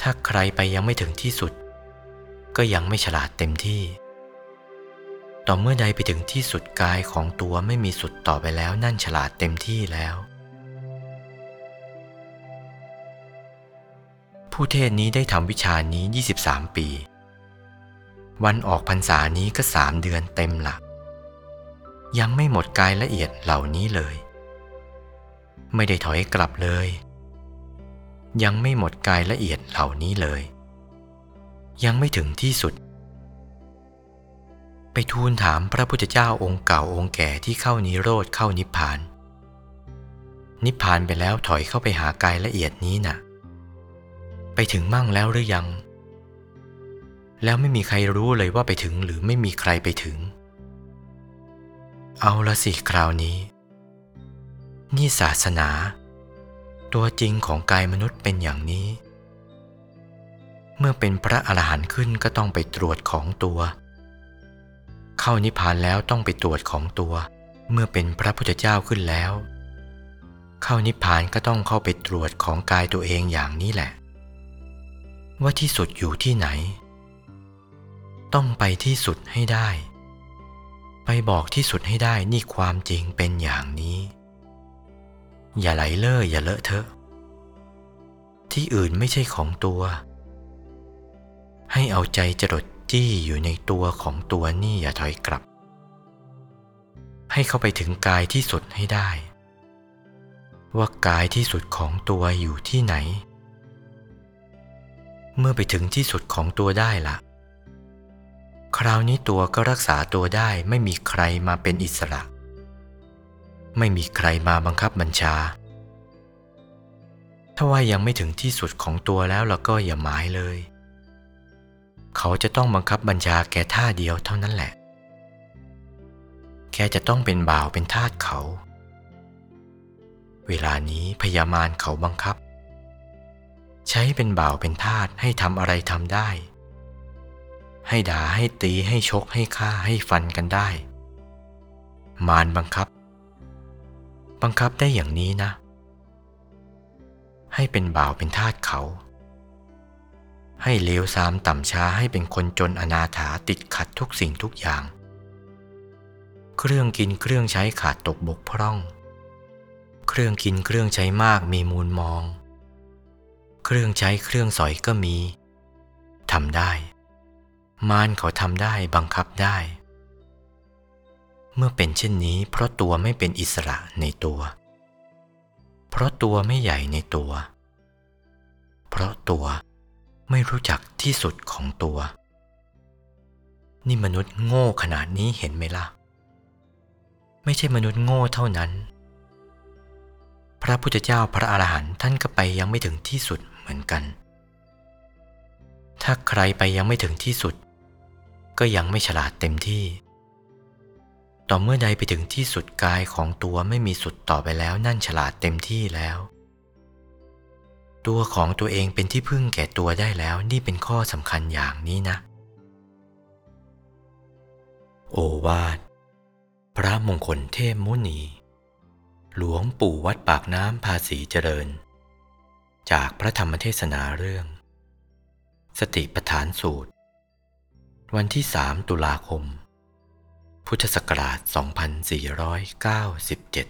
ถ้าใครไปยังไม่ถึงที่สุด ก็ยังไม่ฉลาดเต็มที่ ต่อเมื่อใดไปถึงที่สุดกายของตัวไม่มีสุดต่อไปแล้วนั่นฉลาดเต็มที่แล้ว ผู้เทศนี้ได้ทำวิชานี้ 23 ปี วันออกพรรษานี้ก็สามเดือนเต็มละยังไม่หมดกายละเอียดเหล่านี้เลย ไม่ได้ถอยกลับเลย ยังไม่หมดกายละเอียดเหล่านี้เลย ยังไม่ถึงที่สุด ไปทูลถามพระพุทธเจ้าองค์เก่าองค์แก่ที่เข้านิโรธเข้านิพพาน นิพพานไปแล้วถอยเข้าไปหากายละเอียดนี้น่ะ ไปถึงมั่งแล้วหรือยัง แล้วไม่มีใครรู้เลยว่าไปถึงหรือไม่มีใครไปถึง เอาละสิคราวนี้ นี่ศาสนา ตัวจริงของกายมนุษย์เป็นอย่างนี้ เมื่อเป็นพระอรหันต์ขึ้นก็ต้องไปตรวจของตัว เข้านิพพานแล้วต้องไปตรวจของตัว เมื่อเป็นพระพุทธเจ้าขึ้นแล้ว เข้านิพพานก็ต้องเข้าไปตรวจของกายตัวเองอย่างนี้แหละ ว่าที่สุดอยู่ที่ไหน ต้องไปที่สุดให้ได้ ไปบอกที่สุดให้ได้นี่ความจริงเป็นอย่างนี้ อย่าไหลเล่ออย่าเลอะเทอะ ที่อื่นไม่ใช่ของตัว ให้เอาใจจดจี้อยู่ในตัวของตัวนี่อย่าถอยกลับ ให้เข้าไปถึงกายที่สุดให้ได้ ว่ากายที่สุดของตัวอยู่ที่ไหน เมื่อไปถึงที่สุดของตัวได้ละคราวนี้ตัวก็รักษาตัวได้ไม่มีใครมาเป็นอิสระ ไม่มีใครมาบังคับบัญชา ถ้าว่ายังไม่ถึงที่สุดของตัวแล้วเราก็อย่าหมายเลย เขาจะต้องบังคับบัญชาแก่ท่าเดียวเท่านั้นแหละ แกจะต้องเป็นบ่าวเป็นทาสเขา เวลานี้พยามารเขาบังคับ ใช้เป็นบ่าวเป็นทาสให้ทำอะไรทำได้ ให้ด่าให้ตีให้ชกให้ฆ่าให้ฟันกันได้ มารบังคับ บังคับได้อย่างนี้นะ ให้เป็นบ่าวเป็นทาสเขา ให้เลวซามต่ำช้าให้เป็นคนจนอนาถาติดขัดทุกสิ่งทุกอย่าง เครื่องกินเครื่องใช้ขาดตกบกพร่อง เครื่องกินเครื่องใช้มากมีมูลมอง เครื่องใช้เครื่องสอยก็มีทำได้ มารเขาทำได้บังคับได้ เมื่อเป็นเช่นนี้ เพราะตัวไม่เป็นอิสระในตัว เพราะตัวไม่ใหญ่ในตัว เพราะตัวไม่รู้จักที่สุดของตัว นี่มนุษย์โง่ขนาดนี้เห็นไหมล่ะ ไม่ใช่มนุษย์โง่เท่านั้น พระพุทธเจ้าพระอรหันต์ท่านก็ไปยังไม่ถึงที่สุดเหมือนกัน ถ้าใครไปยังไม่ถึงที่สุด ก็ยังไม่ฉลาดเต็มที่ ต่อเมื่อใดไปถึงที่สุดกายของตัวไม่มีสุดต่อไปแล้วนั่นฉลาดเต็มที่แล้ว ตัวของตัวเองเป็นที่พึ่งแก่ตัวได้แล้วนี่เป็นข้อสำคัญอย่างนี้นะ โอวาท พระมงคลเทพมุนี หลวงปู่วัดปากน้ำภาษีเจริญ จากพระธรรมเทศนาเรื่อง สติปฐานสูตร วันที่3ตุลาคม พุทธศักราช 2497